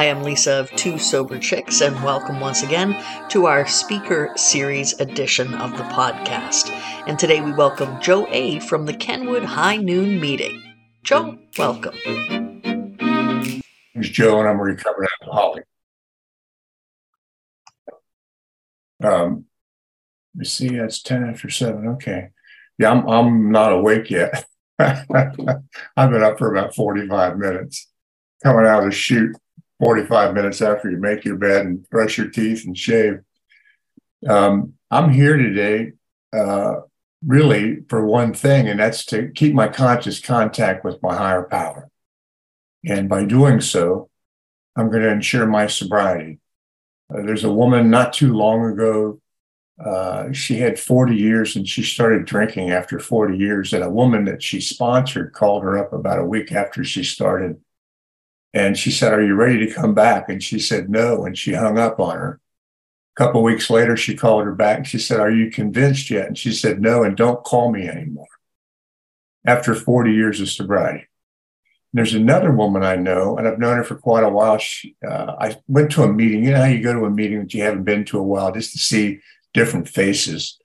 I am Lisa of Two Sober Chicks, and welcome once again to our speaker series edition of the podcast. And today we welcome Joe A. from the Kenwood High Noon Meeting. Joe, welcome. It's Joe, and I'm a recovered alcoholic. Um, you see, it's 10 after 7. Okay. Yeah, I'm, I'm not awake yet. I've been up for about 45 minutes. Coming out of the chute 45 minutes after you make your bed and brush your teeth and shave. Um, I'm here today uh, really for one thing, and that's to keep my conscious contact with my higher power. And by doing so, I'm going to ensure my sobriety. Uh, there's a woman not too long ago. Uh, she had 40 years and she started drinking after 40 years. And a woman that she sponsored called her up about a week after she started and she said, Are you ready to come back? And she said, No. And she hung up on her. A couple weeks later, she called her back. She said, Are you convinced yet? And she said, No. And don't call me anymore. After 40 years of sobriety. And there's another woman I know, and I've known her for quite a while. She, uh, I went to a meeting. You know how you go to a meeting that you haven't been to a while just to see different faces.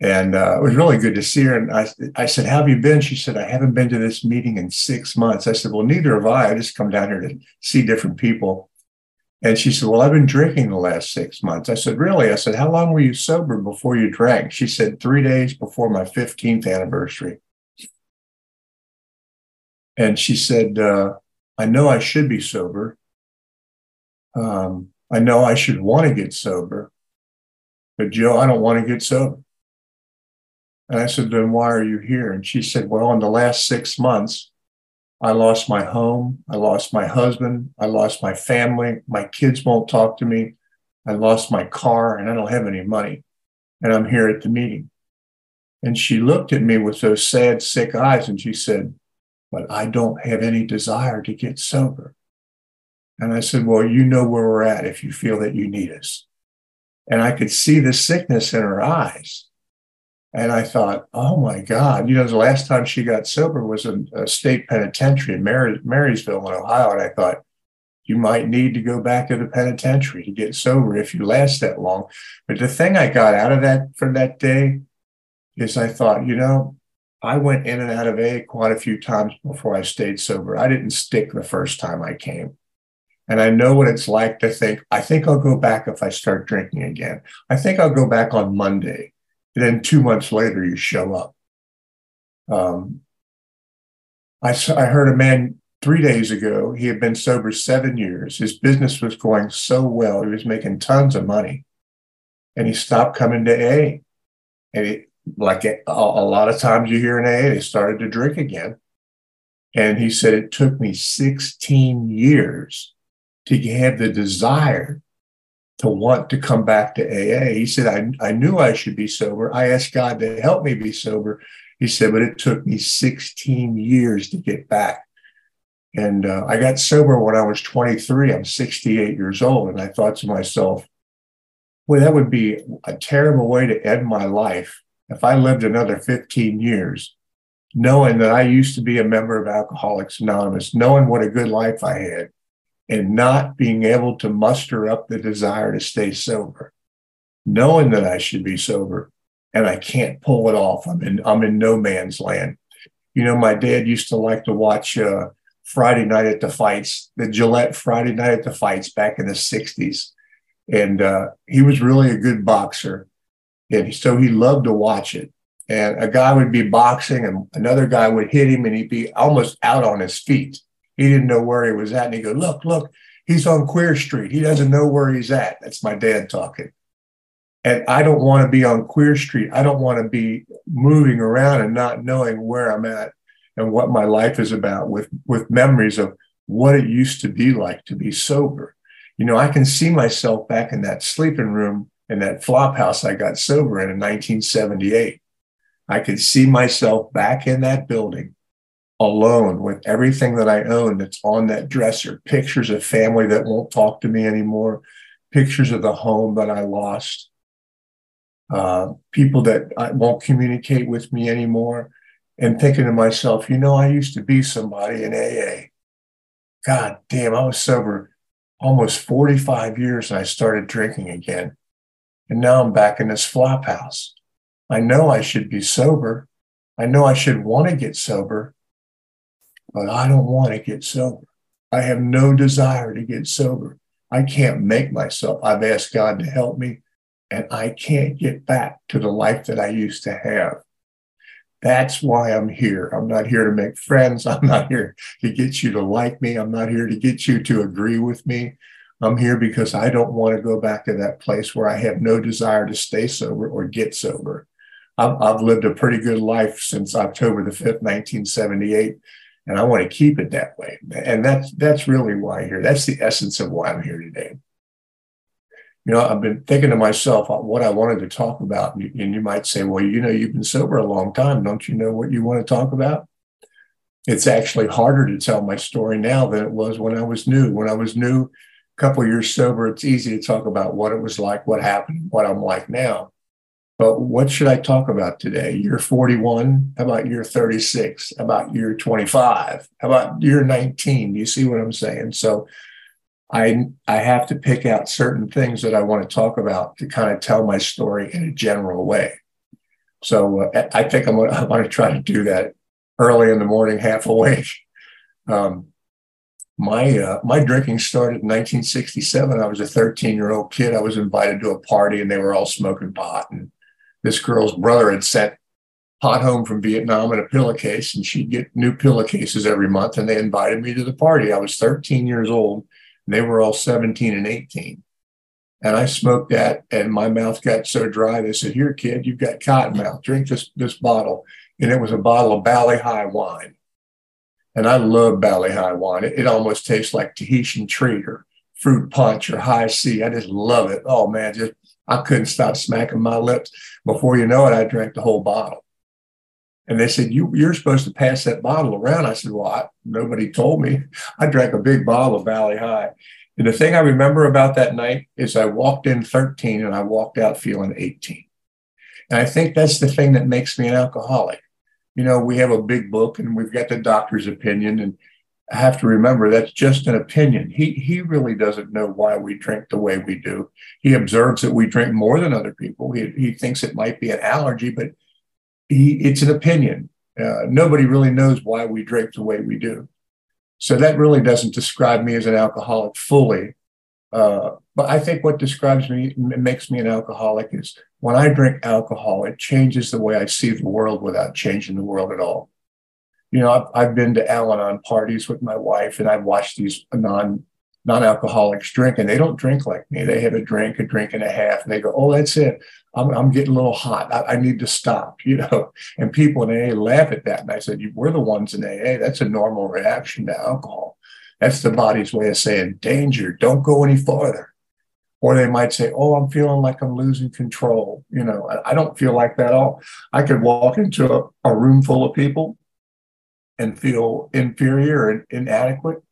And uh, it was really good to see her. And I, I said, have you been? She said, I haven't been to this meeting in six months. I said, Well, neither have I. I just come down here to see different people. And she said, Well, I've been drinking the last six months. I said, Really? I said, How long were you sober before you drank? She said, Three days before my 15th anniversary. And she said, uh, I know I should be sober. Um, I know I should want to get sober. But Joe, I don't want to get sober. And I said, Then why are you here? And she said, Well, in the last six months, I lost my home. I lost my husband. I lost my family. My kids won't talk to me. I lost my car and I don't have any money. And I'm here at the meeting. And she looked at me with those sad, sick eyes and she said, But I don't have any desire to get sober. And I said, Well, you know where we're at if you feel that you need us. And I could see the sickness in her eyes. And I thought, oh my God, you know, the last time she got sober was in a state penitentiary in Mary, Marysville in Ohio. And I thought, you might need to go back to the penitentiary to get sober if you last that long. But the thing I got out of that from that day is I thought, you know, I went in and out of A quite a few times before I stayed sober. I didn't stick the first time I came. And I know what it's like to think, I think I'll go back if I start drinking again. I think I'll go back on Monday. And then two months later, you show up. Um, I, I heard a man three days ago. He had been sober seven years. His business was going so well. He was making tons of money. And he stopped coming to A. And it, like a, a lot of times you hear in AA, they started to drink again. And he said, it took me 16 years to have the desire to want to come back to AA. He said, I, I knew I should be sober. I asked God to help me be sober. He said, but it took me 16 years to get back. And uh, I got sober when I was 23. I'm 68 years old. And I thought to myself, well, that would be a terrible way to end my life if I lived another 15 years, knowing that I used to be a member of Alcoholics Anonymous, knowing what a good life I had, and not being able to muster up the desire to stay sober, knowing that I should be sober and I can't pull it off. I'm in, I'm in no man's land. You know, my dad used to like to watch uh, Friday night at the fights, the Gillette Friday night at the fights back in the 60s. And uh, he was really a good boxer. And so he loved to watch it. And a guy would be boxing and another guy would hit him and he'd be almost out on his feet. He didn't know where he was at. And he go, look, look, he's on Queer Street. He doesn't know where he's at. That's my dad talking. And I don't want to be on Queer Street. I don't want to be moving around and not knowing where I'm at and what my life is about with, with memories of what it used to be like to be sober. You know, I can see myself back in that sleeping room in that flop house I got sober in in 1978. I could see myself back in that building alone with everything that I own that's on that dresser pictures of family that won't talk to me anymore, pictures of the home that I lost, uh, people that I won't communicate with me anymore, and thinking to myself, you know, I used to be somebody in AA. God damn, I was sober almost 45 years and I started drinking again. And now I'm back in this flop house. I know I should be sober. I know I should want to get sober, but I don't want to get sober. I have no desire to get sober. I can't make myself. I've asked God to help me, and I can't get back to the life that I used to have. That's why I'm here. I'm not here to make friends. I'm not here to get you to like me. I'm not here to get you to agree with me. I'm here because I don't want to go back to that place where I have no desire to stay sober or get sober. I've, I've lived a pretty good life since October the 5th, 1978, and I want to keep it that way. And that's, that's really why I'm here. That's the essence of why I'm here today. You know, I've been thinking to myself uh, what I wanted to talk about. And you might say, well, you know, you've been sober a long time. Don't you know what you want to talk about? It's actually harder to tell my story now than it was when I was new. When I was new, a couple years sober, it's easy to talk about what it was like, what happened, what I'm like now. But what should I talk about today? Year 41? How about year 36? How about year 25? How about year 19? You see what I'm saying? So I I have to pick out certain things that I want to talk about to kind of tell my story in a general way. So uh, I think I'm gonna, I want to try to do that early in the morning, half awake. Um, my uh, my drinking started in 1967. I was a 13 year old kid. I was invited to a party, and they were all smoking pot, and this girl's brother had sent pot home from Vietnam in a pillowcase, and she'd get new pillowcases every month. And they invited me to the party. I was 13 years old, and they were all 17 and 18. And I smoked that, and my mouth got so dry. They said, "Here, kid, you've got cotton mouth. Drink this this bottle." And it was a bottle of Bali Hai wine. And I love Bali Hai wine. It, it almost tastes like Tahitian treat or fruit punch or Hi-C. I just love it. Oh man, just I couldn't stop smacking my lips. Before you know it, I drank the whole bottle. And they said, you, You're supposed to pass that bottle around. I said, Well, I, nobody told me. I drank a big bottle of Bali Hai. And the thing I remember about that night is I walked in 13 and I walked out feeling 18. And I think that's the thing that makes me an alcoholic. You know, we have a big book and we've got the doctor's opinion, and have to remember that's just an opinion. He he really doesn't know why we drink the way we do. He observes that we drink more than other people. He, he thinks it might be an allergy, but he, it's an opinion. Uh, nobody really knows why we drink the way we do. So that really doesn't describe me as an alcoholic fully. Uh, but I think what describes me, makes me an alcoholic is when I drink alcohol, it changes the way I see the world without changing the world at all you know, I've, I've been to Al-Anon parties with my wife, and I've watched these non non-alcoholics drink, and they don't drink like me. They have a drink, a drink and a half, and they go, "Oh, that's it. I'm, I'm getting a little hot. I, I, need to stop." You know, and people in AA laugh at that. And I said, "We're the ones in AA. That's a normal reaction to alcohol. That's the body's way of saying danger. Don't go any farther." Or they might say, "Oh, I'm feeling like I'm losing control." You know, I, I don't feel like that at all. I could walk into a, a room full of people and feel inferior and inadequate,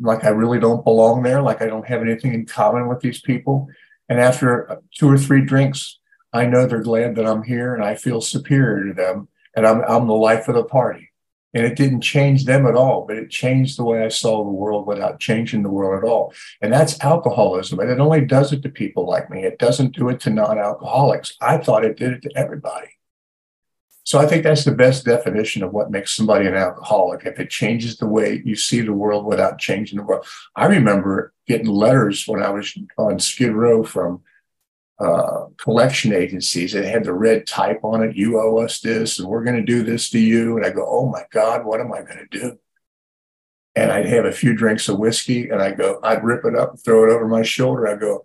like I really don't belong there, like I don't have anything in common with these people. And after two or three drinks, I know they're glad that I'm here and I feel superior to them and I'm, I'm the life of the party. And it didn't change them at all, but it changed the way I saw the world without changing the world at all. And that's alcoholism. And it only does it to people like me. It doesn't do it to non alcoholics. I thought it did it to everybody. So I think that's the best definition of what makes somebody an alcoholic. If it changes the way you see the world without changing the world. I remember getting letters when I was on Skid Row from uh, collection agencies. It had the red type on it. You owe us this, and we're going to do this to you. And I go, oh my God, what am I going to do? And I'd have a few drinks of whiskey, and I go, I'd rip it up and throw it over my shoulder. I go,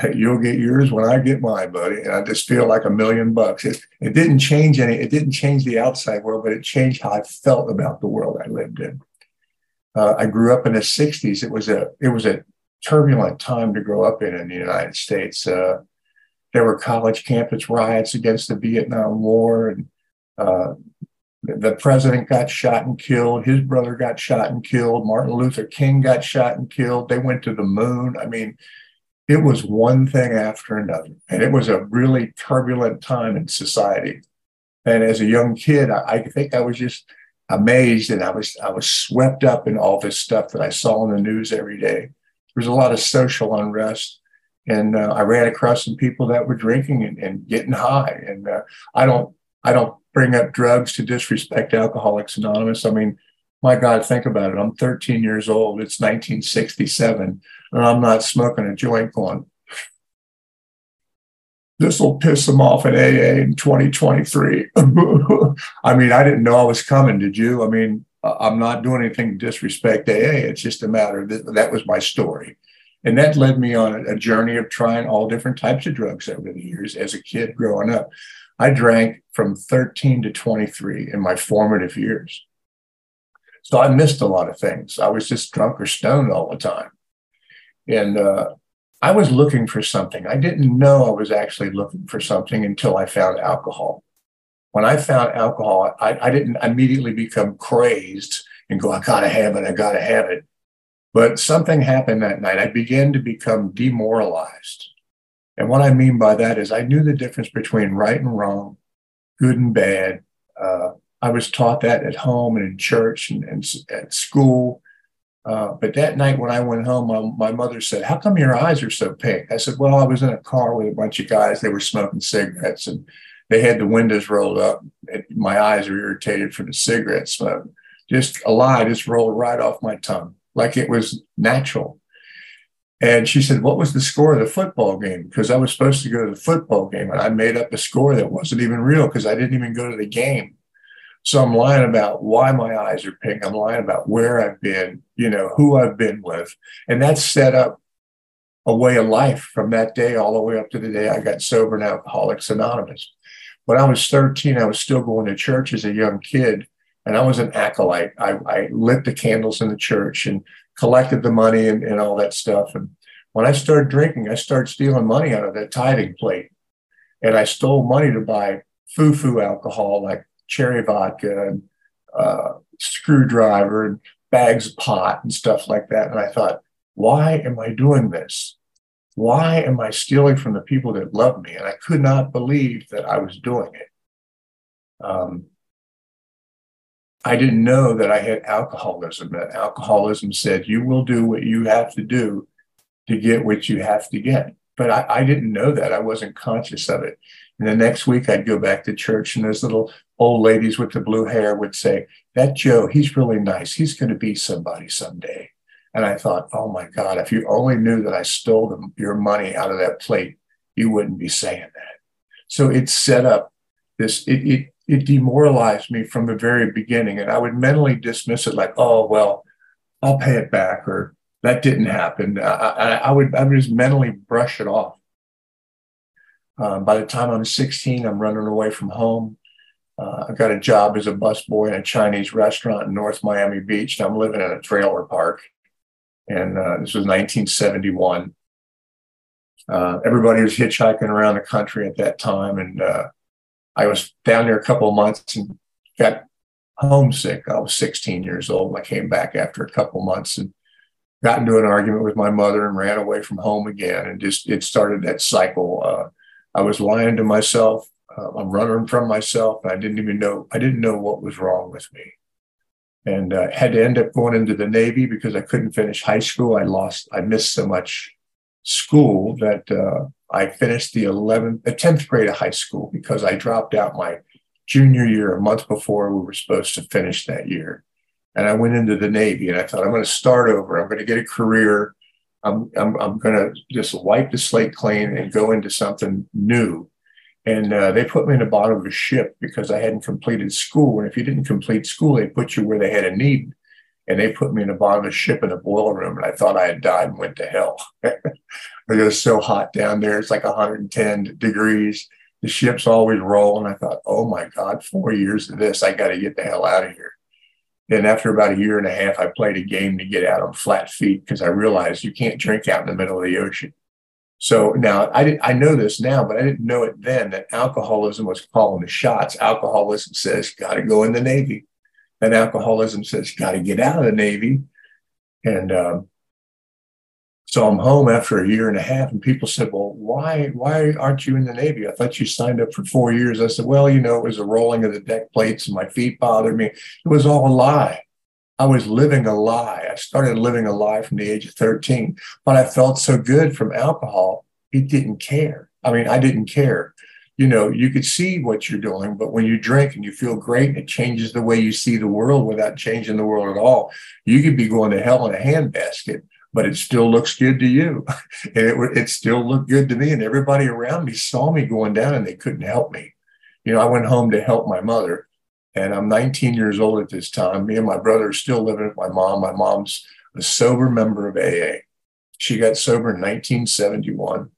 you'll get yours when I get mine, buddy. And I just feel like a million bucks. It, it didn't change any, it didn't change the outside world, but it changed how I felt about the world I lived in. Uh, I grew up in the 60s. It was a it was a turbulent time to grow up in in the United States. Uh, there were college campus riots against the Vietnam War, and uh, the president got shot and killed. His brother got shot and killed. Martin Luther King got shot and killed. They went to the moon. I mean, it was one thing after another. And it was a really turbulent time in society. And as a young kid, I, I, think I was just amazed and I was I was swept up in all this stuff that I saw in the news every day. There was a lot of social unrest. And uh, I ran across some people that were drinking and, and getting high. And uh, I don't, I don't bring up drugs to disrespect Alcoholics Anonymous. I mean, my God, think about it. I'm 13 years old. It's 1967, and I'm not smoking a joint going, this will piss them off at AA in 2023. I mean, I didn't know I was coming. Did you? I mean, I'm not doing anything to disrespect AA. It's just a matter that that was my story. And that led me on a journey of trying all different types of drugs over the years as a kid growing up. I drank from 13 to 23 in my formative years. So I missed a lot of things. I was just drunk or stoned all the time. And uh, I was looking for something. I didn't know I was actually looking for something until I found alcohol. When I found alcohol, I, I didn't immediately become crazed and go, I gotta have it, I gotta have it. But something happened that night. I began to become demoralized. And what I mean by that is I knew the difference between right and wrong, good and bad. Uh, I was taught that at home and in church and, and at school. Uh, but that night when I went home, my, my, mother said, How come your eyes are so pink? I said, Well, I was in a car with a bunch of guys. They were smoking cigarettes and they had the windows rolled up. And my eyes were irritated from the cigarette smoke. Just a lie just rolled right off my tongue like it was natural. And she said, What was the score of the football game? Because I was supposed to go to the football game and I made up a score that wasn't even real because I didn't even go to the game. So I'm lying about why my eyes are pink. I'm lying about where I've been, you know, who I've been with. And that set up a way of life from that day all the way up to the day I got sober and Alcoholics Anonymous. When I was 13, I was still going to church as a young kid, and I was an acolyte. I, I lit the candles in the church and collected the money and, and all that stuff. And when I started drinking, I started stealing money out of that tithing plate. And I stole money to buy foo foo alcohol like cherry vodka and uh, screwdriver and bags of pot and stuff like that. And I thought, why am I doing this? Why am I stealing from the people that love me? And I could not believe that I was doing it. Um, I didn't know that I had alcoholism. That alcoholism said, you will do what you have to do to get what you have to get. But I, I didn't know that. I wasn't conscious of it. And the next week I'd go back to church and those little old ladies with the blue hair would say, That Joe, he's really nice. He's going to be somebody someday. And I thought, oh my God, if you only knew that I stole them, your money out of that plate, you wouldn't be saying that. So it set up this, it, it, it demoralized me from the very beginning. And I would mentally dismiss it like, oh, well, I'll pay it back or that didn't happen. I, I, I would, I would just mentally brush it off. Um, by the time I'm 16, I'm running away from home. Uh, I got a job as a busboy in a Chinese restaurant in North Miami Beach. I'm living in a trailer park. And uh, this was 1971. Uh, everybody was hitchhiking around the country at that time. And uh, I was down there a couple of months and got homesick. I was 16 years old. I came back after a couple of months and got into an argument with my mother and ran away from home again. And just it started that cycle. I was lying to myself. Uh, I'm running from myself. I didn't even know, I didn't know what was wrong with me. And uh, had to end up going into the Navy because I couldn't finish high school. I lost, I missed so much school that uh, I finished the 11th, the 10th grade of high school because I dropped out my junior year a month before we were supposed to finish that year. And I went into the Navy and I thought, I'm going to start over. I'm going to get a career. I'm, I'm, I'm going to just wipe the slate clean and go into something new. And uh, they put me in the bottom of a ship because I hadn't completed school. And if you didn't complete school, they put you where they had a need. And they put me in the bottom of a ship in a boiler room. And I thought I had died and went to hell. it was so hot down there. It's like 110 degrees. The ship's always rolling. And I thought, oh my God, four years of this. I got to get the hell out of here. And after about a year and a half, I played a game to get out on flat feet because I realized you can't drink out in the middle of the ocean. So now I did, I know this now, but I didn't know it then that alcoholism was calling the shots. Alcoholism says got to go in the Navy, and alcoholism says got to get out of the Navy. And um, so I'm home after a year and a half, and people said, "Well, why why aren't you in the Navy? I thought you signed up for four years." I said, "Well, you know, it was a rolling of the deck plates, and my feet bothered me. It was all a lie." I was living a lie. I started living a lie from the age of 13, but I felt so good from alcohol. It didn't care. I mean, I didn't care. You know, you could see what you're doing, but when you drink and you feel great, it changes the way you see the world without changing the world at all. You could be going to hell in a handbasket, but it still looks good to you. and it, it still looked good to me. And everybody around me saw me going down and they couldn't help me. You know, I went home to help my mother and I'm 19 years old at this time. Me and my brother are still living with my mom. My mom's a sober member of AA. She got sober in 1971.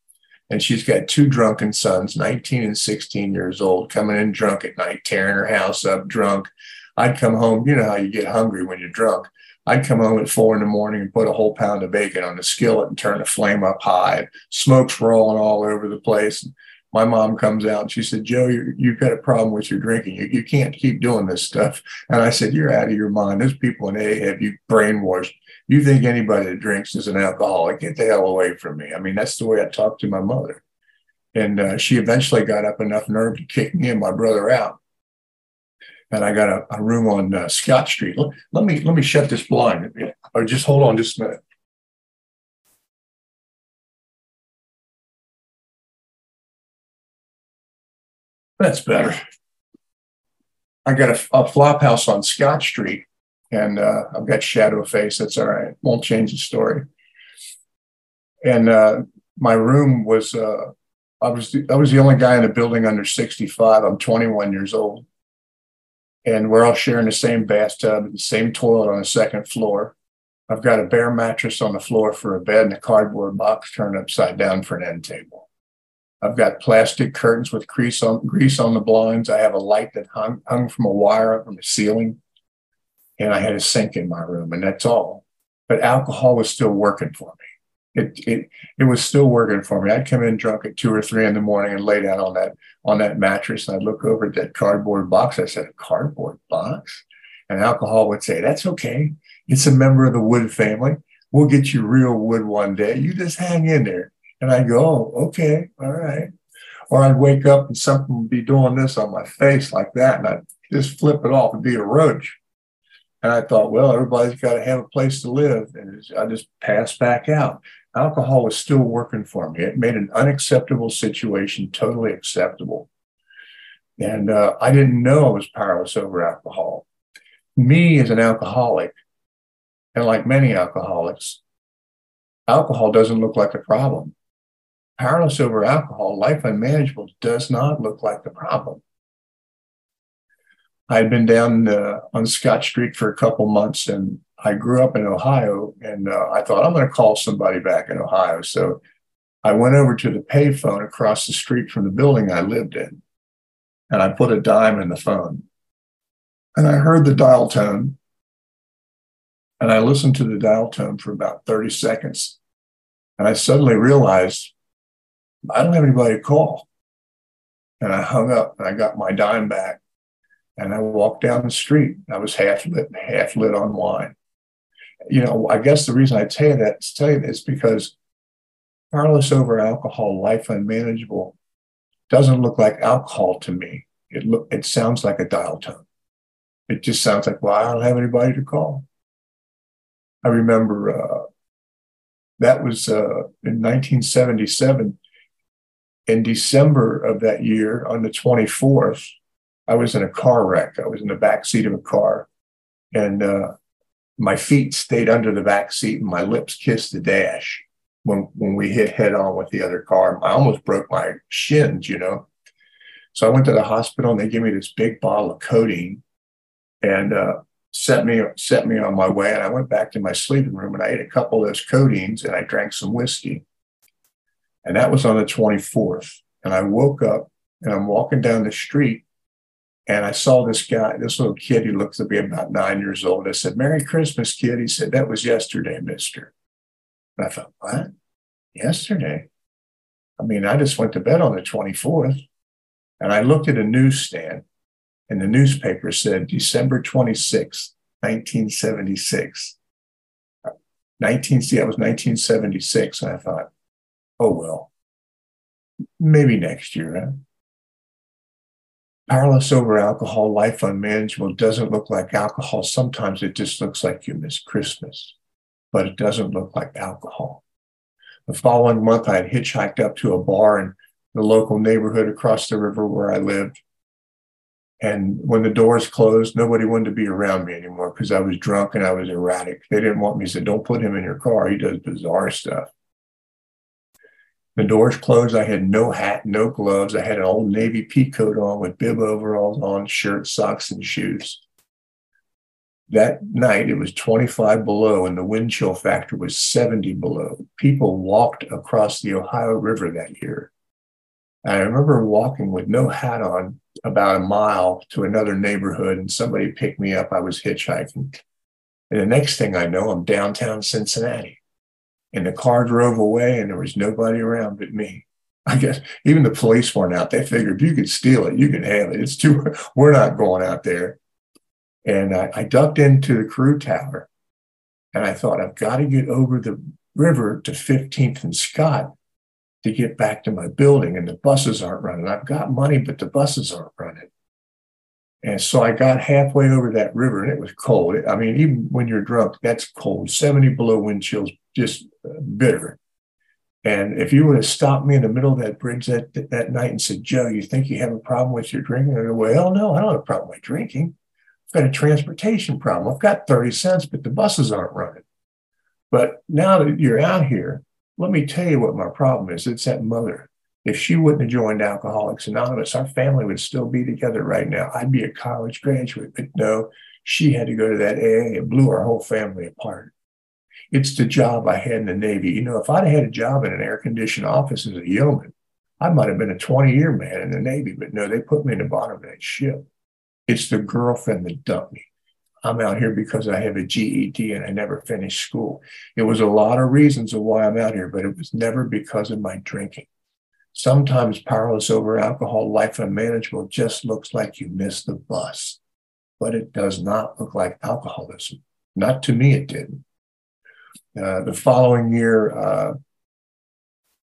And she's got two drunken sons, 19 and 16 years old, coming in drunk at night, tearing her house up drunk. I'd come home, you know how you get hungry when you're drunk. I'd come home at four in the morning and put a whole pound of bacon on the skillet and turn the flame up high. Smoke's rolling all over the place my mom comes out and she said, Joe, you, have got a problem with your drinking. You, you can't keep doing this stuff. And I said, You're out of your mind. Those people in AA have you brainwashed. You think anybody that drinks is an alcoholic. Get the hell away from me. I mean, that's the way I talked to my mother. And uh, she eventually got up enough nerve to kick me and my brother out. And I got a, a room on uh, Scott Street. Let, let, me let me shut this blind. Or just hold on just a minute. That's better. I got a, a flop house on Scott Street, and uh, I've got shadow face. That's all right. Won't change the story. And uh, my room was uh, I was the, I was the only guy in the building under 65. I'm 21 years old, and we're all sharing the same bathtub, and the same toilet on the second floor. I've got a bare mattress on the floor for a bed and a cardboard box turned upside down for an end table. I've got plastic curtains with grease on, grease on the blinds. I have a light that hung, hung from a wire up from the ceiling. And I had a sink in my room, and that's all. But alcohol was still working for me. It, it, it was still working for me. I'd come in drunk at two or three in the morning and lay down on that, on that mattress. And I'd look over at that cardboard box. I said, a cardboard box? And alcohol would say, that's okay. It's a member of the wood family. We'll get you real wood one day. You just hang in there. And I'd go, oh, okay, all right. Or I'd wake up and something would be doing this on my face like that. And I'd just flip it off and be a roach. And I thought, well, everybody's got to have a place to live. And I just passed back out. Alcohol was still working for me. It made an unacceptable situation totally acceptable. And uh, I didn't know I was powerless over alcohol. Me as an alcoholic, and like many alcoholics, alcohol doesn't look like a problem powerless over alcohol, life unmanageable does not look like the problem. I had been down uh, on Scott Street for a couple months and I grew up in Ohio and uh, I thought I'm going to call somebody back in Ohio. So I went over to the payphone across the street from the building I lived in and I put a dime in the phone. And I heard the dial tone and I listened to the dial tone for about 30 seconds. And I suddenly realized I don't have anybody to call. And I hung up and I got my dime back and I walked down the street. I was half lit, half lit on wine. You know, I guess the reason I tell you that tell you is because powerless over alcohol, life unmanageable, doesn't look like alcohol to me. It look it sounds like a dial tone. It just sounds like, well, I don't have anybody to call. I remember uh, that was uh, in 1977 in December of that year, on the 24th, I was in a car wreck. I was in the back seat of a car, and uh, my feet stayed under the back seat, and my lips kissed the dash when when we hit head on with the other car. I almost broke my shins, you know. So I went to the hospital, and they gave me this big bottle of codeine, and uh, set me set me on my way. And I went back to my sleeping room, and I ate a couple of those codeines, and I drank some whiskey. And that was on the 24th. And I woke up and I'm walking down the street and I saw this guy, this little kid, he looked to be about nine years old. I said, Merry Christmas, kid. He said, That was yesterday, mister. And I thought, What? Yesterday? I mean, I just went to bed on the 24th. And I looked at a newsstand and the newspaper said December 26, 1976. 19, see, that was 1976. And I thought, oh, well, maybe next year. Huh? Powerless over alcohol, life unmanageable doesn't look like alcohol. Sometimes it just looks like you miss Christmas, but it doesn't look like alcohol. The following month, I had hitchhiked up to a bar in the local neighborhood across the river where I lived. And when the doors closed, nobody wanted to be around me anymore because I was drunk and I was erratic. They didn't want me. Said, "Don't put him in your car. He does bizarre stuff." The doors closed. I had no hat, no gloves. I had an old navy pea coat on with bib overalls on, shirt, socks, and shoes. That night it was 25 below and the wind chill factor was 70 below. People walked across the Ohio River that year. I remember walking with no hat on about a mile to another neighborhood and somebody picked me up. I was hitchhiking. And the next thing I know, I'm downtown Cincinnati. And the car drove away and there was nobody around but me. I guess even the police weren't out. They figured if you could steal it, you can have it. It's too, we're not going out there. And I, I ducked into the Carew Tower and I thought, I've got to get over the river to 15th and Scott to get back to my building, and the buses aren't running. I've got money, but the buses aren't running. And so I got halfway over that river and it was cold. I mean, even when you're drunk, that's cold. 70 below wind chills, just uh, bitter. And if you would have stopped me in the middle of that bridge that, that night and said, Joe, you think you have a problem with your drinking? I'd go, well, no, I don't have a problem with drinking. I've got a transportation problem. I've got 30 cents, but the buses aren't running. But now that you're out here, let me tell you what my problem is. It's that mother. If she wouldn't have joined Alcoholics Anonymous, our family would still be together right now. I'd be a college graduate, but no, she had to go to that AA. It blew our whole family apart. It's the job I had in the Navy. You know, if I'd had a job in an air conditioned office as a yeoman, I might have been a 20 year man in the Navy, but no, they put me in the bottom of that ship. It's the girlfriend that dumped me. I'm out here because I have a GED and I never finished school. It was a lot of reasons of why I'm out here, but it was never because of my drinking. Sometimes powerless over alcohol, life unmanageable just looks like you missed the bus, but it does not look like alcoholism. Not to me, it didn't. Uh, the following year, uh,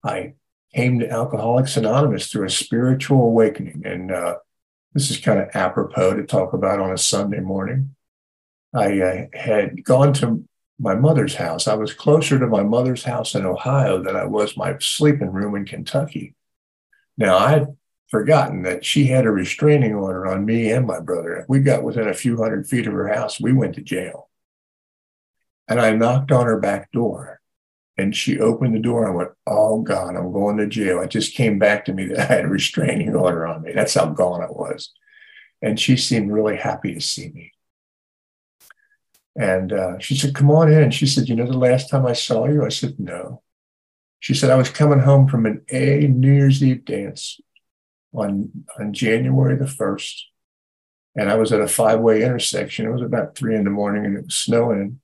I came to Alcoholics Anonymous through a spiritual awakening. And uh, this is kind of apropos to talk about on a Sunday morning. I uh, had gone to my mother's house. I was closer to my mother's house in Ohio than I was my sleeping room in Kentucky. Now, I had forgotten that she had a restraining order on me and my brother. If we got within a few hundred feet of her house, we went to jail. And I knocked on her back door and she opened the door. I went, Oh God, I'm going to jail. It just came back to me that I had a restraining order on me. That's how gone I was. And she seemed really happy to see me. And uh, she said, Come on in. She said, You know, the last time I saw you? I said, No. She said, I was coming home from an A New Year's Eve dance on, on January the 1st. And I was at a five way intersection. It was about three in the morning and it was snowing.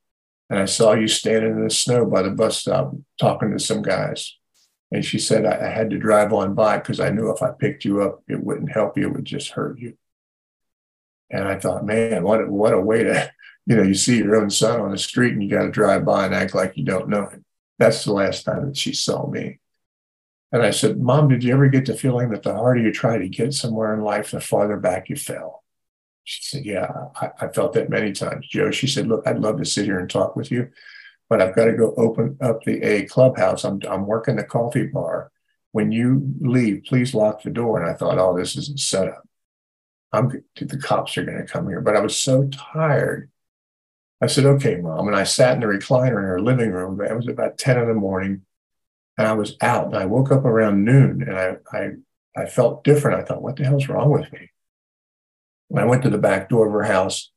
And I saw you standing in the snow by the bus stop talking to some guys. And she said, I, I had to drive on by because I knew if I picked you up, it wouldn't help you, it would just hurt you. And I thought, man, what a, what a way to, you know, you see your own son on the street and you got to drive by and act like you don't know him. That's the last time that she saw me. And I said, Mom, did you ever get the feeling that the harder you try to get somewhere in life, the farther back you fell? She said, Yeah, I, I, felt that many times, Joe. She said, Look, I'd love to sit here and talk with you, but I've got to go open up the A clubhouse. I'm, I'm working the coffee bar. When you leave, please lock the door. And I thought, Oh, this isn't set up. I'm the cops are going to come here. But I was so tired. I said, Okay, mom. And I sat in the recliner in her living room. It was about 10 in the morning. And I was out. And I woke up around noon and I, I, I felt different. I thought, What the hell's wrong with me? And I went to the back door of her house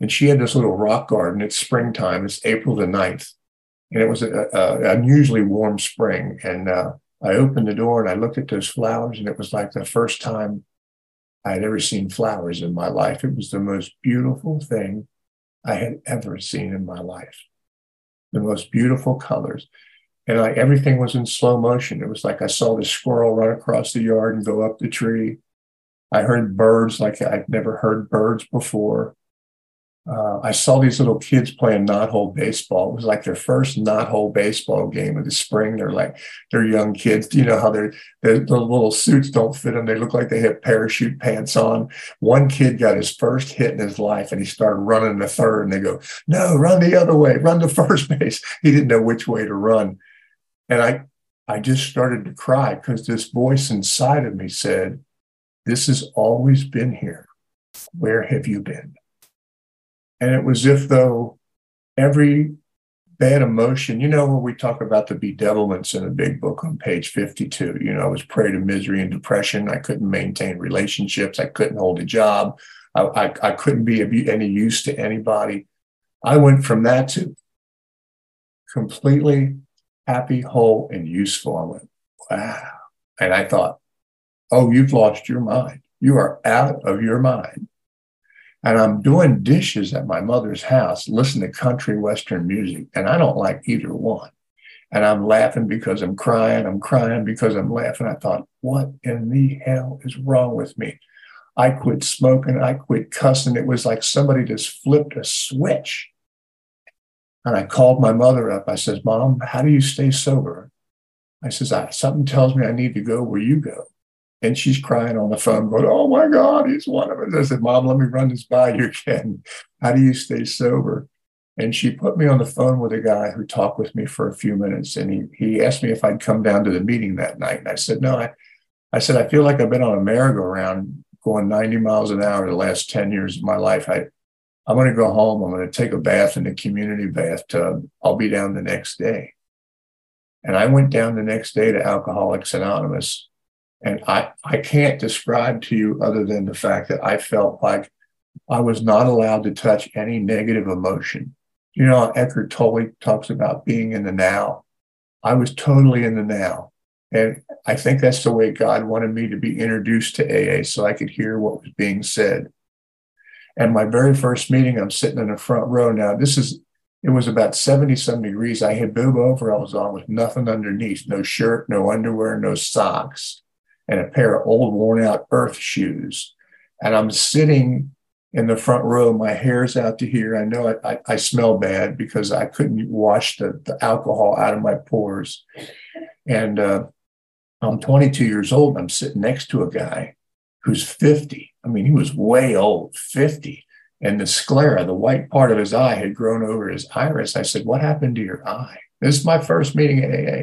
and she had this little rock garden. It's springtime. It's April the 9th. And it was an unusually warm spring. And uh, I opened the door and I looked at those flowers and it was like the first time I had ever seen flowers in my life. It was the most beautiful thing I had ever seen in my life. The most beautiful colors. And I, everything was in slow motion. It was like I saw the squirrel run across the yard and go up the tree. I heard birds like I'd never heard birds before. Uh, I saw these little kids playing knot-hole baseball. It was like their first knot-hole baseball game of the spring. They're like they're young kids. You know how they're, the little suits don't fit them. They look like they have parachute pants on. One kid got his first hit in his life, and he started running the third. And they go, "No, run the other way. Run to first base." He didn't know which way to run, and I I just started to cry because this voice inside of me said, This has always been here. Where have you been? And it was if though every bad emotion, you know, when we talk about the bedevilments in a big book on page 52, you know, I was prey to misery and depression. I couldn't maintain relationships. I couldn't hold a job. I, I, I couldn't be any use to anybody. I went from that to completely happy, whole, and useful. I went, wow. And I thought, oh, you've lost your mind. You are out of your mind. And I'm doing dishes at my mother's house, listening to country western music, and I don't like either one. And I'm laughing because I'm crying. I'm crying because I'm laughing. I thought, what in the hell is wrong with me? I quit smoking. I quit cussing. It was like somebody just flipped a switch. And I called my mother up. I says, Mom, how do you stay sober? I says, something tells me I need to go where you go. And she's crying on the phone, going, Oh my God, he's one of us. I said, Mom, let me run this by you again. How do you stay sober? And she put me on the phone with a guy who talked with me for a few minutes. And he, he asked me if I'd come down to the meeting that night. And I said, No, I, I said, I feel like I've been on a merry-go-round going 90 miles an hour the last 10 years of my life. I, I'm going to go home. I'm going to take a bath in the community bathtub. I'll be down the next day. And I went down the next day to Alcoholics Anonymous. And I, I can't describe to you other than the fact that I felt like I was not allowed to touch any negative emotion. You know, Eckhart Tolle talks about being in the now. I was totally in the now. And I think that's the way God wanted me to be introduced to AA so I could hear what was being said. And my very first meeting, I'm sitting in the front row. Now, this is, it was about 70 some degrees. I had boob overalls on with nothing underneath no shirt, no underwear, no socks, and a pair of old worn out earth shoes. And I'm sitting in the front row. My hair's out to here. I know I, I, I smell bad because I couldn't wash the, the alcohol out of my pores. And uh, I'm 22 years old. And I'm sitting next to a guy who's 50. I mean, he was way old, 50. And the sclera, the white part of his eye, had grown over his iris. I said, What happened to your eye? This is my first meeting at AA.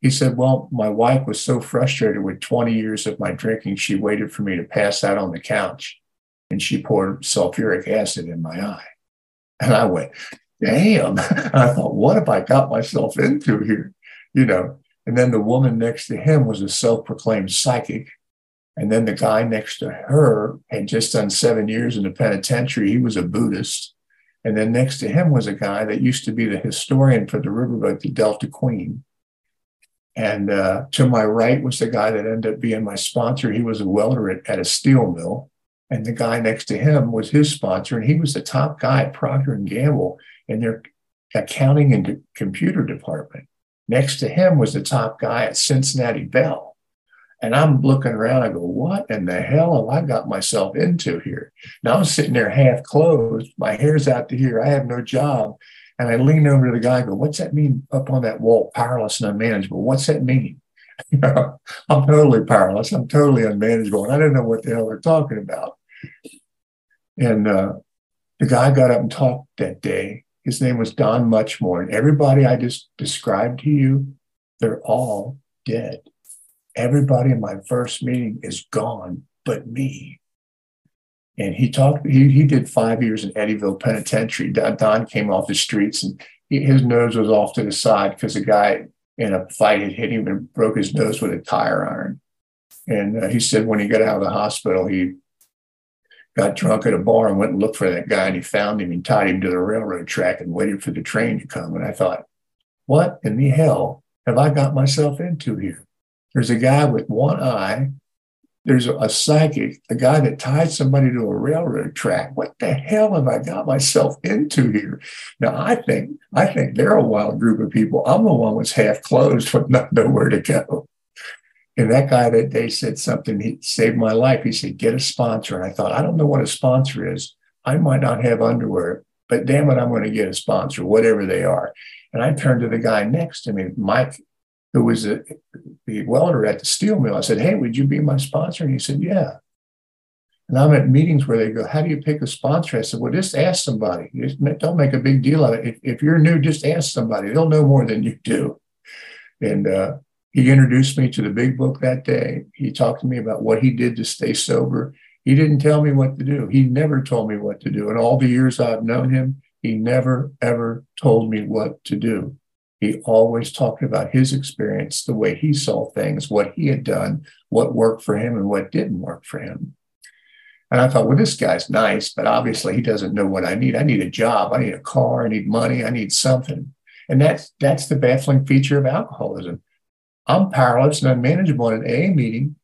He said, Well, my wife was so frustrated with 20 years of my drinking, she waited for me to pass out on the couch and she poured sulfuric acid in my eye. And I went, Damn. I thought, What have I got myself into here? You know, and then the woman next to him was a self proclaimed psychic and then the guy next to her had just done seven years in the penitentiary. He was a Buddhist. And then next to him was a guy that used to be the historian for the riverboat, the Delta Queen. And uh, to my right was the guy that ended up being my sponsor. He was a welder at, at a steel mill. And the guy next to him was his sponsor. And he was the top guy at Procter and Gamble in their accounting and computer department. Next to him was the top guy at Cincinnati Bell. And I'm looking around, I go, what in the hell have I got myself into here? Now I'm sitting there half closed, my hair's out to here, I have no job. And I leaned over to the guy and go, what's that mean up on that wall, powerless and unmanageable? What's that mean? I'm totally powerless. I'm totally unmanageable. And I don't know what the hell they're talking about. And uh, the guy got up and talked that day. His name was Don Muchmore. And everybody I just described to you, they're all dead. Everybody in my first meeting is gone but me. And he talked, he, he did five years in Eddyville Penitentiary. Don, Don came off the streets and he, his nose was off to the side because a guy in a fight had hit him and broke his nose with a tire iron. And uh, he said when he got out of the hospital, he got drunk at a bar and went and looked for that guy and he found him and tied him to the railroad track and waited for the train to come. And I thought, what in the hell have I got myself into here? There's a guy with one eye. There's a, psychic, a guy that tied somebody to a railroad track. What the hell have I got myself into here? Now I think I think they're a wild group of people. I'm the one that's half closed with not nowhere to go. And that guy that day said something, he saved my life. He said, get a sponsor. And I thought, I don't know what a sponsor is, I might not have underwear, but damn it, I'm going to get a sponsor, whatever they are. And I turned to the guy next to me, Mike, who was a, the welder at the steel mill. I said, Hey, would you be my sponsor? And he said, Yeah. And I'm at meetings where they go, How do you pick a sponsor? I said, Well, just ask somebody. Just don't make a big deal of it. If, if you're new, just ask somebody. They'll know more than you do. And uh, he introduced me to the big book that day. He talked to me about what he did to stay sober. He didn't tell me what to do. He never told me what to do. In all the years I've known him, he never, ever told me what to do. He always talked about his experience, the way he saw things, what he had done, what worked for him, and what didn't work for him. And I thought, well, this guy's nice, but obviously he doesn't know what I need. I need a job. I need a car. I need money. I need something. And that's that's the baffling feature of alcoholism. I'm powerless and unmanageable in an AA meeting,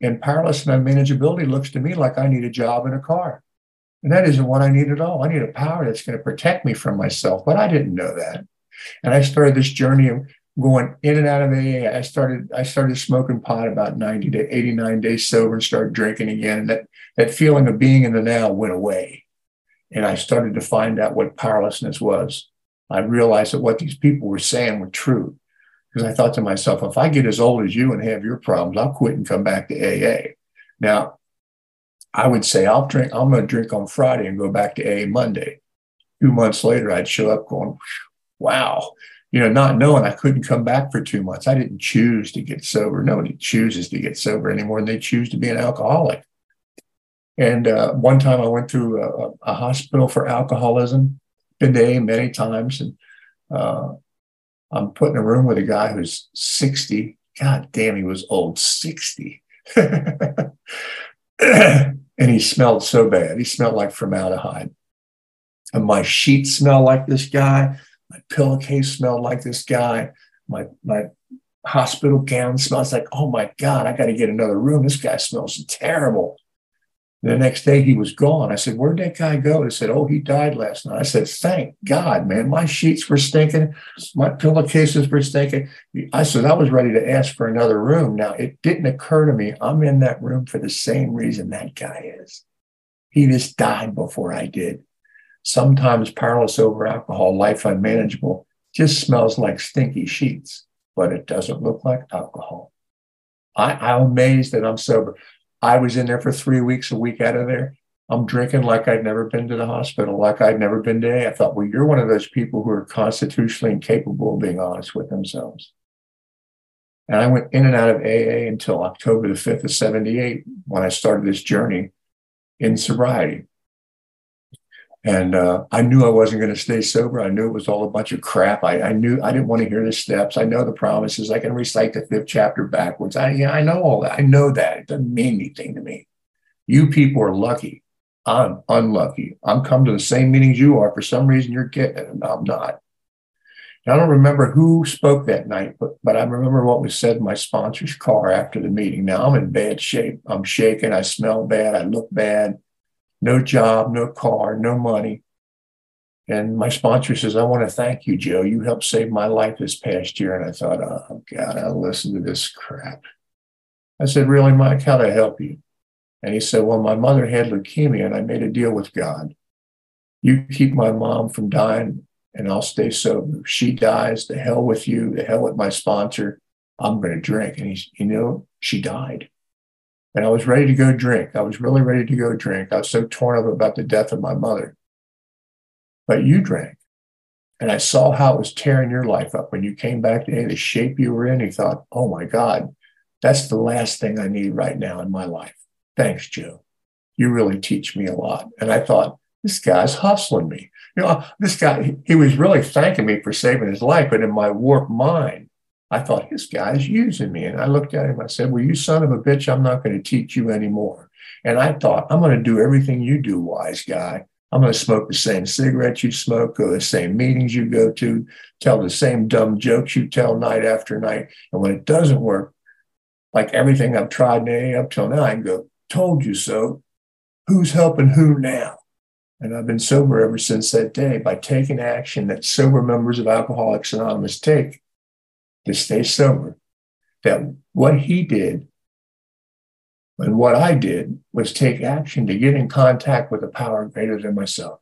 and powerless and unmanageability looks to me like I need a job and a car. And that isn't what I need at all. I need a power that's going to protect me from myself. But I didn't know that. And I started this journey of going in and out of AA. I started I started smoking pot about 90 to 89 days sober and started drinking again. And that, that feeling of being in the now went away. And I started to find out what powerlessness was. I realized that what these people were saying were true. Because I thought to myself, if I get as old as you and have your problems, I'll quit and come back to AA. Now, I would say I'll drink, I'm going to drink on Friday and go back to AA Monday. Two months later, I'd show up going, wow, you know, not knowing I couldn't come back for two months. I didn't choose to get sober. Nobody chooses to get sober anymore, and they choose to be an alcoholic. And uh, one time I went through a, a, hospital for alcoholism, been to AA many times, and uh, I'm put in a room with a guy who's 60. God damn, he was old, 60. and he smelled so bad. He smelled like formaldehyde. And my sheets smell like this guy. My pillowcase smelled like this guy. My my hospital gown smells like, oh my God, I got to get another room. This guy smells terrible. The next day he was gone. I said, Where'd that guy go? They said, Oh, he died last night. I said, Thank God, man. My sheets were stinking. My pillowcases were stinking. I said, I was ready to ask for another room. Now, it didn't occur to me, I'm in that room for the same reason that guy is. He just died before I did sometimes powerless over alcohol, life unmanageable, just smells like stinky sheets, but it doesn't look like alcohol. I, I'm amazed that I'm sober. I was in there for three weeks, a week out of there. I'm drinking like I'd never been to the hospital, like I'd never been to AA. I thought, well, you're one of those people who are constitutionally incapable of being honest with themselves. And I went in and out of AA until October the 5th of 78 when I started this journey in sobriety. And uh, I knew I wasn't going to stay sober. I knew it was all a bunch of crap. I, I, knew I didn't want to hear the steps. I know the promises. I can recite the fifth chapter backwards. I, yeah, I know all that. I know that. It doesn't mean anything to me. You people are lucky. I'm unlucky. I'm come to the same meetings you are. For some reason, you're getting it, and I'm not. And I don't remember who spoke that night, but, but I remember what was said in my sponsor's car after the meeting. Now I'm in bad shape. I'm shaking. I smell bad. I look bad no job, no car, no money. And my sponsor says, I want to thank you, Joe. You helped save my life this past year. And I thought, oh, God, I'll listen to this crap. I said, Really, Mike, how'd I help you? And he said, Well, my mother had leukemia and I made a deal with God. You keep my mom from dying and I'll stay sober. If she dies, the hell with you, the hell with my sponsor. I'm going to drink. And he's, you know, she died. And I was ready to go drink. I was really ready to go drink. I was so torn up about the death of my mother. But you drank. And I saw how it was tearing your life up when you came back to the shape you were in. He thought, oh my God, that's the last thing I need right now in my life. Thanks, Joe. You really teach me a lot. And I thought, this guy's hustling me. You know, this guy, he was really thanking me for saving his life. But in my warped mind, I thought, this guy's using me. And I looked at him, I said, Well, you son of a bitch, I'm not going to teach you anymore. And I thought, I'm going to do everything you do, wise guy. I'm going to smoke the same cigarettes you smoke, go to the same meetings you go to, tell the same dumb jokes you tell night after night. And when it doesn't work, like everything I've tried up till now, I can go, told you so. Who's helping who now? And I've been sober ever since that day by taking action that sober members of Alcoholics Anonymous take to stay sober, that what he did And what I did was take action to get in contact with a power greater than myself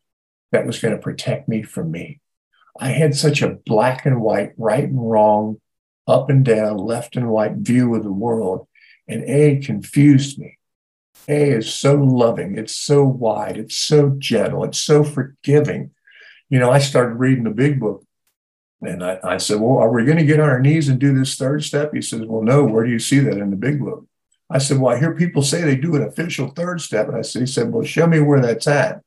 that was going to protect me from me. I had such a black and white, right and wrong, up and down, left and right view of the world. And A confused me. A is so loving, it's so wide, it's so gentle, it's so forgiving. You know, I started reading the big book and I, I said, Well, are we going to get on our knees and do this third step? He says, Well, no, where do you see that in the big book? I said, Well, I hear people say they do an official third step. And I said, He said, Well, show me where that's at.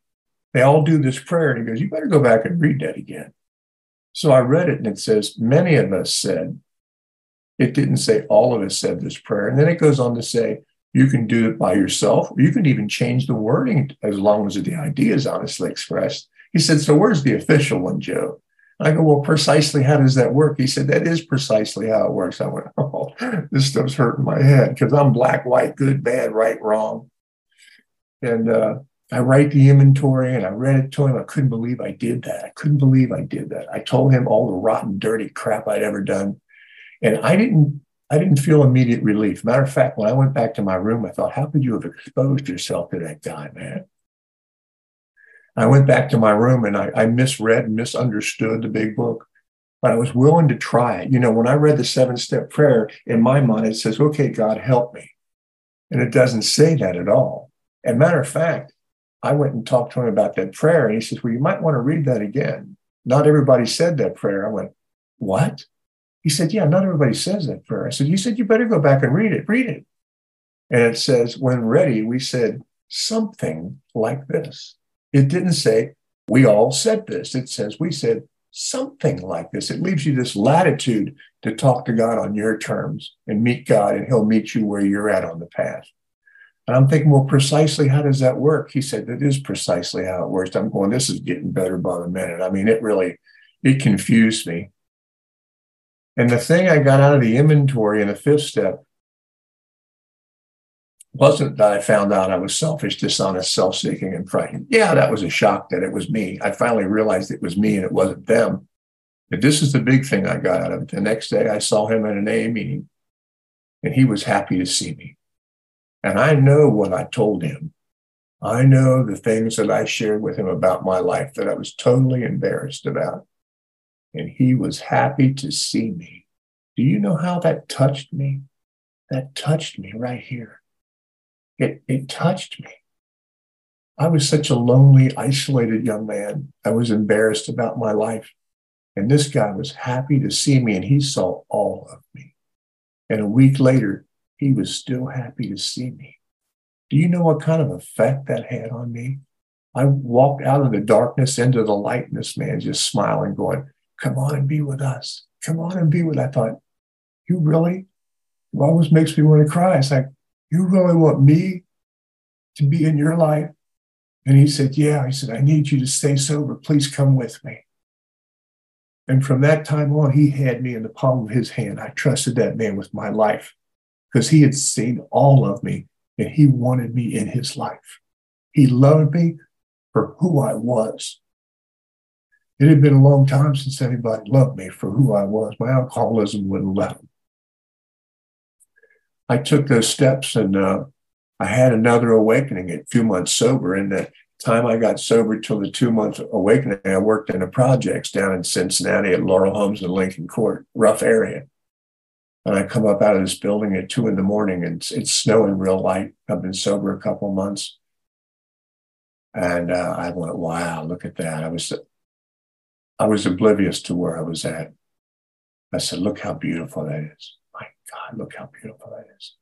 They all do this prayer. And he goes, You better go back and read that again. So I read it and it says, Many of us said, it didn't say all of us said this prayer. And then it goes on to say, you can do it by yourself, or you can even change the wording as long as the idea is honestly expressed. He said, So where's the official one, Joe? I go, Well, precisely how does that work? He said, That is precisely how it works. I went, Oh, this stuff's hurting my head because I'm black, white, good, bad, right, wrong. And uh, I write the inventory and I read it to him. I couldn't believe I did that. I couldn't believe I did that. I told him all the rotten, dirty crap I'd ever done. And I didn't I didn't feel immediate relief. Matter of fact, when I went back to my room, I thought, how could you have exposed yourself to that guy, man? I went back to my room and I, I misread and misunderstood the big book, but I was willing to try it. You know, when I read the seven step prayer, in my mind, it says, okay, God, help me. And it doesn't say that at all. And matter of fact, I went and talked to him about that prayer and he says, well, you might want to read that again. Not everybody said that prayer. I went, what? He said, Yeah, not everybody says that prayer. I said, You said you better go back and read it. Read it. And it says, When ready, we said something like this. It didn't say, We all said this. It says, We said something like this. It leaves you this latitude to talk to God on your terms and meet God, and He'll meet you where you're at on the path. And I'm thinking, well, precisely how does that work? He said, that is precisely how it works. I'm going, this is getting better by the minute. I mean, it really, it confused me. And the thing I got out of the inventory in the fifth step wasn't that I found out I was selfish, dishonest, self seeking, and frightened. Yeah, that was a shock that it was me. I finally realized it was me and it wasn't them. But this is the big thing I got out of it. The next day, I saw him at an A meeting and he was happy to see me. And I know what I told him. I know the things that I shared with him about my life that I was totally embarrassed about and he was happy to see me. Do you know how that touched me? That touched me right here. It, it touched me. I was such a lonely, isolated young man. I was embarrassed about my life. And this guy was happy to see me, and he saw all of me. And a week later, he was still happy to see me. Do you know what kind of effect that had on me? I walked out of the darkness into the light, and this man just smiling, going, Come on and be with us. Come on and be with. I thought, you really? It always makes me want to cry. It's like, you really want me to be in your life? And he said, Yeah. He said, I need you to stay sober. Please come with me. And from that time on, he had me in the palm of his hand. I trusted that man with my life because he had seen all of me and he wanted me in his life. He loved me for who I was. It had been a long time since anybody loved me for who I was. My alcoholism wouldn't let them. I took those steps and uh, I had another awakening a few months sober. And the time I got sober till the two month awakening, I worked in the projects down in Cincinnati at Laurel Homes and Lincoln Court, rough area. And I come up out of this building at two in the morning and it's, it's snowing real light. I've been sober a couple months. And uh, I went, wow, look at that. I was I was oblivious to where I was at. I said, Look how beautiful that is. God, look how beautiful that is.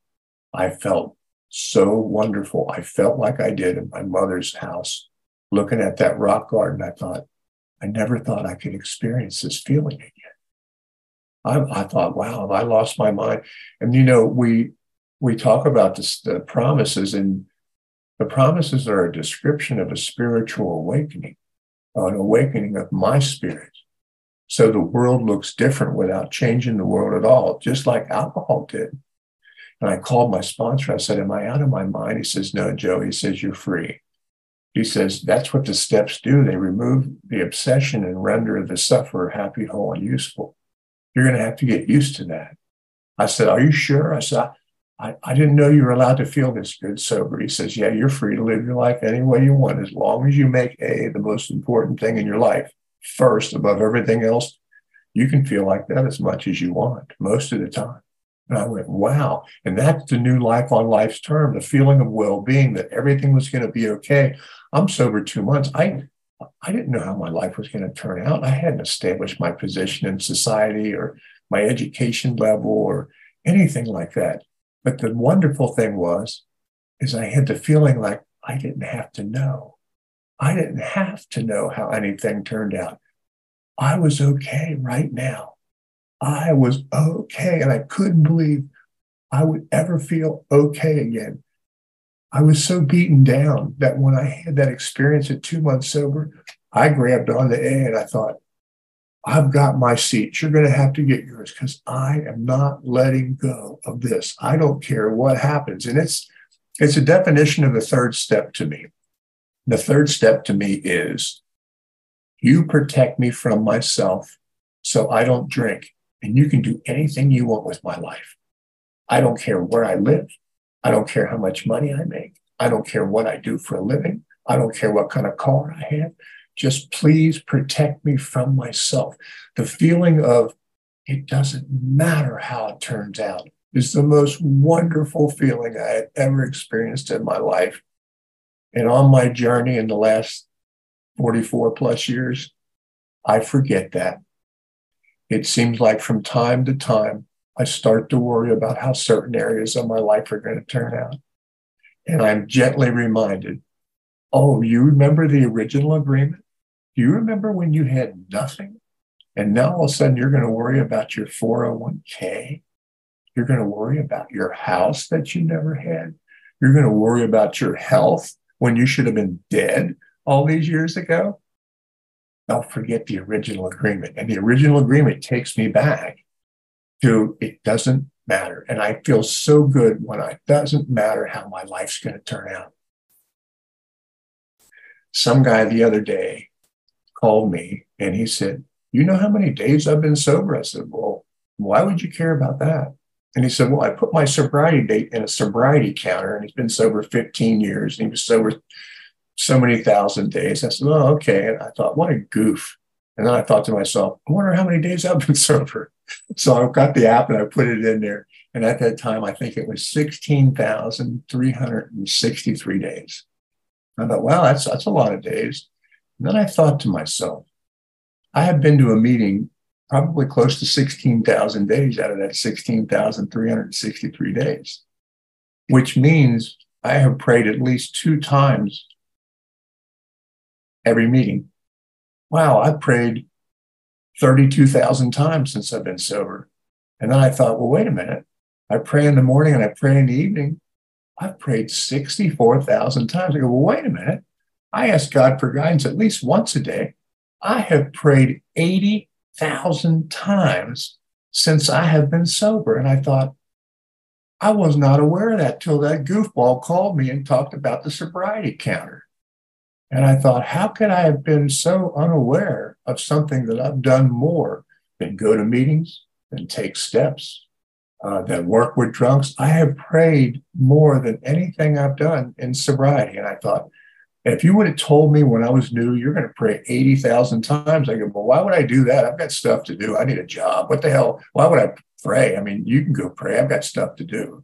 I felt so wonderful. I felt like I did in my mother's house, looking at that rock garden. I thought, I never thought I could experience this feeling again. I, I thought, wow, have I lost my mind? And you know, we we talk about this, the promises, and the promises are a description of a spiritual awakening an awakening of my spirit. So the world looks different without changing the world at all, just like alcohol did. And I called my sponsor. I said, Am I out of my mind? He says, No, Joe. He says, You're free. He says, That's what the steps do. They remove the obsession and render the sufferer happy, whole, and useful. You're going to have to get used to that. I said, Are you sure? I said, I, I didn't know you were allowed to feel this good sober. He says, Yeah, you're free to live your life any way you want, as long as you make A the most important thing in your life first above everything else. You can feel like that as much as you want most of the time. And I went, wow. And that's the new life on life's term, the feeling of well-being that everything was going to be okay. I'm sober two months. I I didn't know how my life was going to turn out. I hadn't established my position in society or my education level or anything like that. But the wonderful thing was, is I had the feeling like I didn't have to know. I didn't have to know how anything turned out. I was okay right now. I was okay. And I couldn't believe I would ever feel okay again. I was so beaten down that when I had that experience at two months sober, I grabbed on the A and I thought, I've got my seat. You're going to have to get yours because I am not letting go of this. I don't care what happens. And it's it's a definition of the third step to me. The third step to me is you protect me from myself so I don't drink and you can do anything you want with my life. I don't care where I live. I don't care how much money I make. I don't care what I do for a living. I don't care what kind of car I have. Just please protect me from myself. The feeling of it doesn't matter how it turns out is the most wonderful feeling I had ever experienced in my life. And on my journey in the last 44 plus years, I forget that it seems like from time to time, I start to worry about how certain areas of my life are going to turn out. And I'm gently reminded, oh, you remember the original agreement? Do you remember when you had nothing? And now all of a sudden you're going to worry about your 401k. You're going to worry about your house that you never had. You're going to worry about your health when you should have been dead all these years ago don't forget the original agreement. And the original agreement takes me back to it doesn't matter. And I feel so good when it doesn't matter how my life's going to turn out. Some guy the other day called me and he said, You know how many days I've been sober? I said, Well, why would you care about that? And he said, Well, I put my sobriety date in a sobriety counter and he's been sober 15 years and he was sober so many thousand days. I said, oh, okay. And I thought, what a goof. And then I thought to myself, I wonder how many days I've been sober. So I got the app and I put it in there. And at that time, I think it was 16,363 days. I thought, wow, that's, that's a lot of days. And then I thought to myself, I have been to a meeting probably close to 16,000 days out of that 16,363 days, which means I have prayed at least two times every meeting. Wow, I've prayed 32,000 times since I've been sober. And then I thought, well, wait a minute. I pray in the morning and I pray in the evening. I've prayed 64,000 times. I go, well, wait a minute. I ask God for guidance at least once a day. I have prayed 80,000 times since I have been sober. And I thought, I was not aware of that till that goofball called me and talked about the sobriety counter. And I thought, how could I have been so unaware of something that I've done more than go to meetings, than take steps, uh, work with drunks? I have prayed more than anything I've done in sobriety. And I thought, if you would have told me when I was new, you're going to pray 80,000 times, I go, well, why would I do that? I've got stuff to do. I need a job. What the hell? Why would I pray? I mean, you can go pray. I've got stuff to do.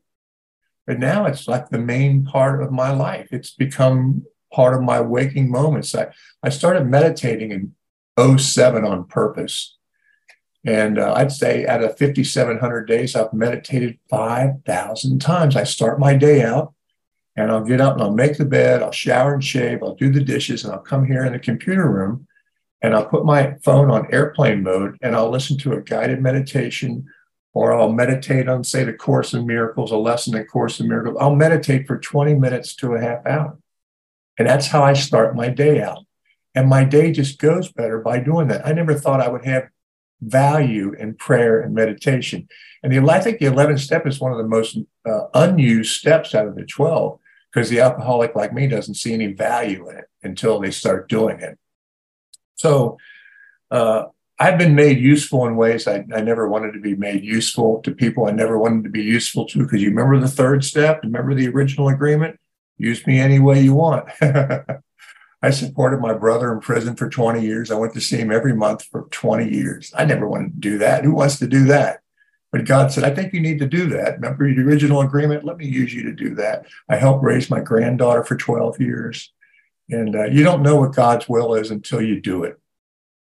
But now it's like the main part of my life. It's become part of my waking moments. I, I started meditating in 07 on purpose. And uh, I'd say out of 5,700 days, I've meditated 5,000 times. I start my day out and I'll get up and I'll make the bed, I'll shower and shave, I'll do the dishes, and I'll come here in the computer room and I'll put my phone on airplane mode and I'll listen to a guided meditation or I'll meditate on, say, the Course in Miracles, a lesson in Course in Miracles. I'll meditate for 20 minutes to a half hour. And that's how I start my day out. And my day just goes better by doing that. I never thought I would have value in prayer and meditation. And the, I think the 11th step is one of the most uh, unused steps out of the 12 because the alcoholic like me doesn't see any value in it until they start doing it. So uh, I've been made useful in ways I, I never wanted to be made useful to people I never wanted to be useful to. Because you remember the third step? Remember the original agreement? Use me any way you want. I supported my brother in prison for 20 years. I went to see him every month for 20 years. I never wanted to do that. Who wants to do that? But God said, I think you need to do that. Remember the original agreement? Let me use you to do that. I helped raise my granddaughter for 12 years. And uh, you don't know what God's will is until you do it.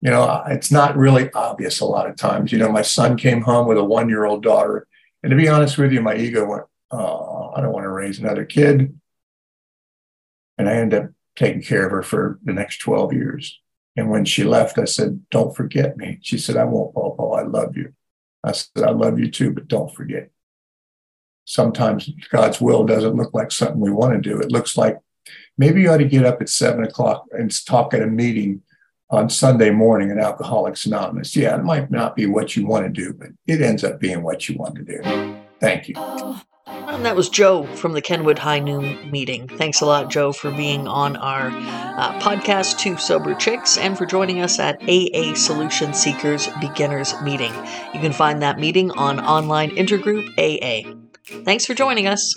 You know, it's not really obvious a lot of times. You know, my son came home with a one year old daughter. And to be honest with you, my ego went, oh, I don't want to raise another kid. And I ended up taking care of her for the next 12 years. And when she left, I said, Don't forget me. She said, I won't, Paul. Paul. I love you. I said, I love you too, but don't forget. Sometimes God's will doesn't look like something we want to do. It looks like maybe you ought to get up at seven o'clock and talk at a meeting on Sunday morning in Alcoholics Anonymous. Yeah, it might not be what you want to do, but it ends up being what you want to do. Thank you. Oh. And that was Joe from the Kenwood High Noon meeting. Thanks a lot, Joe, for being on our uh, podcast, Two Sober Chicks, and for joining us at AA Solution Seekers Beginners Meeting. You can find that meeting on online intergroup AA. Thanks for joining us.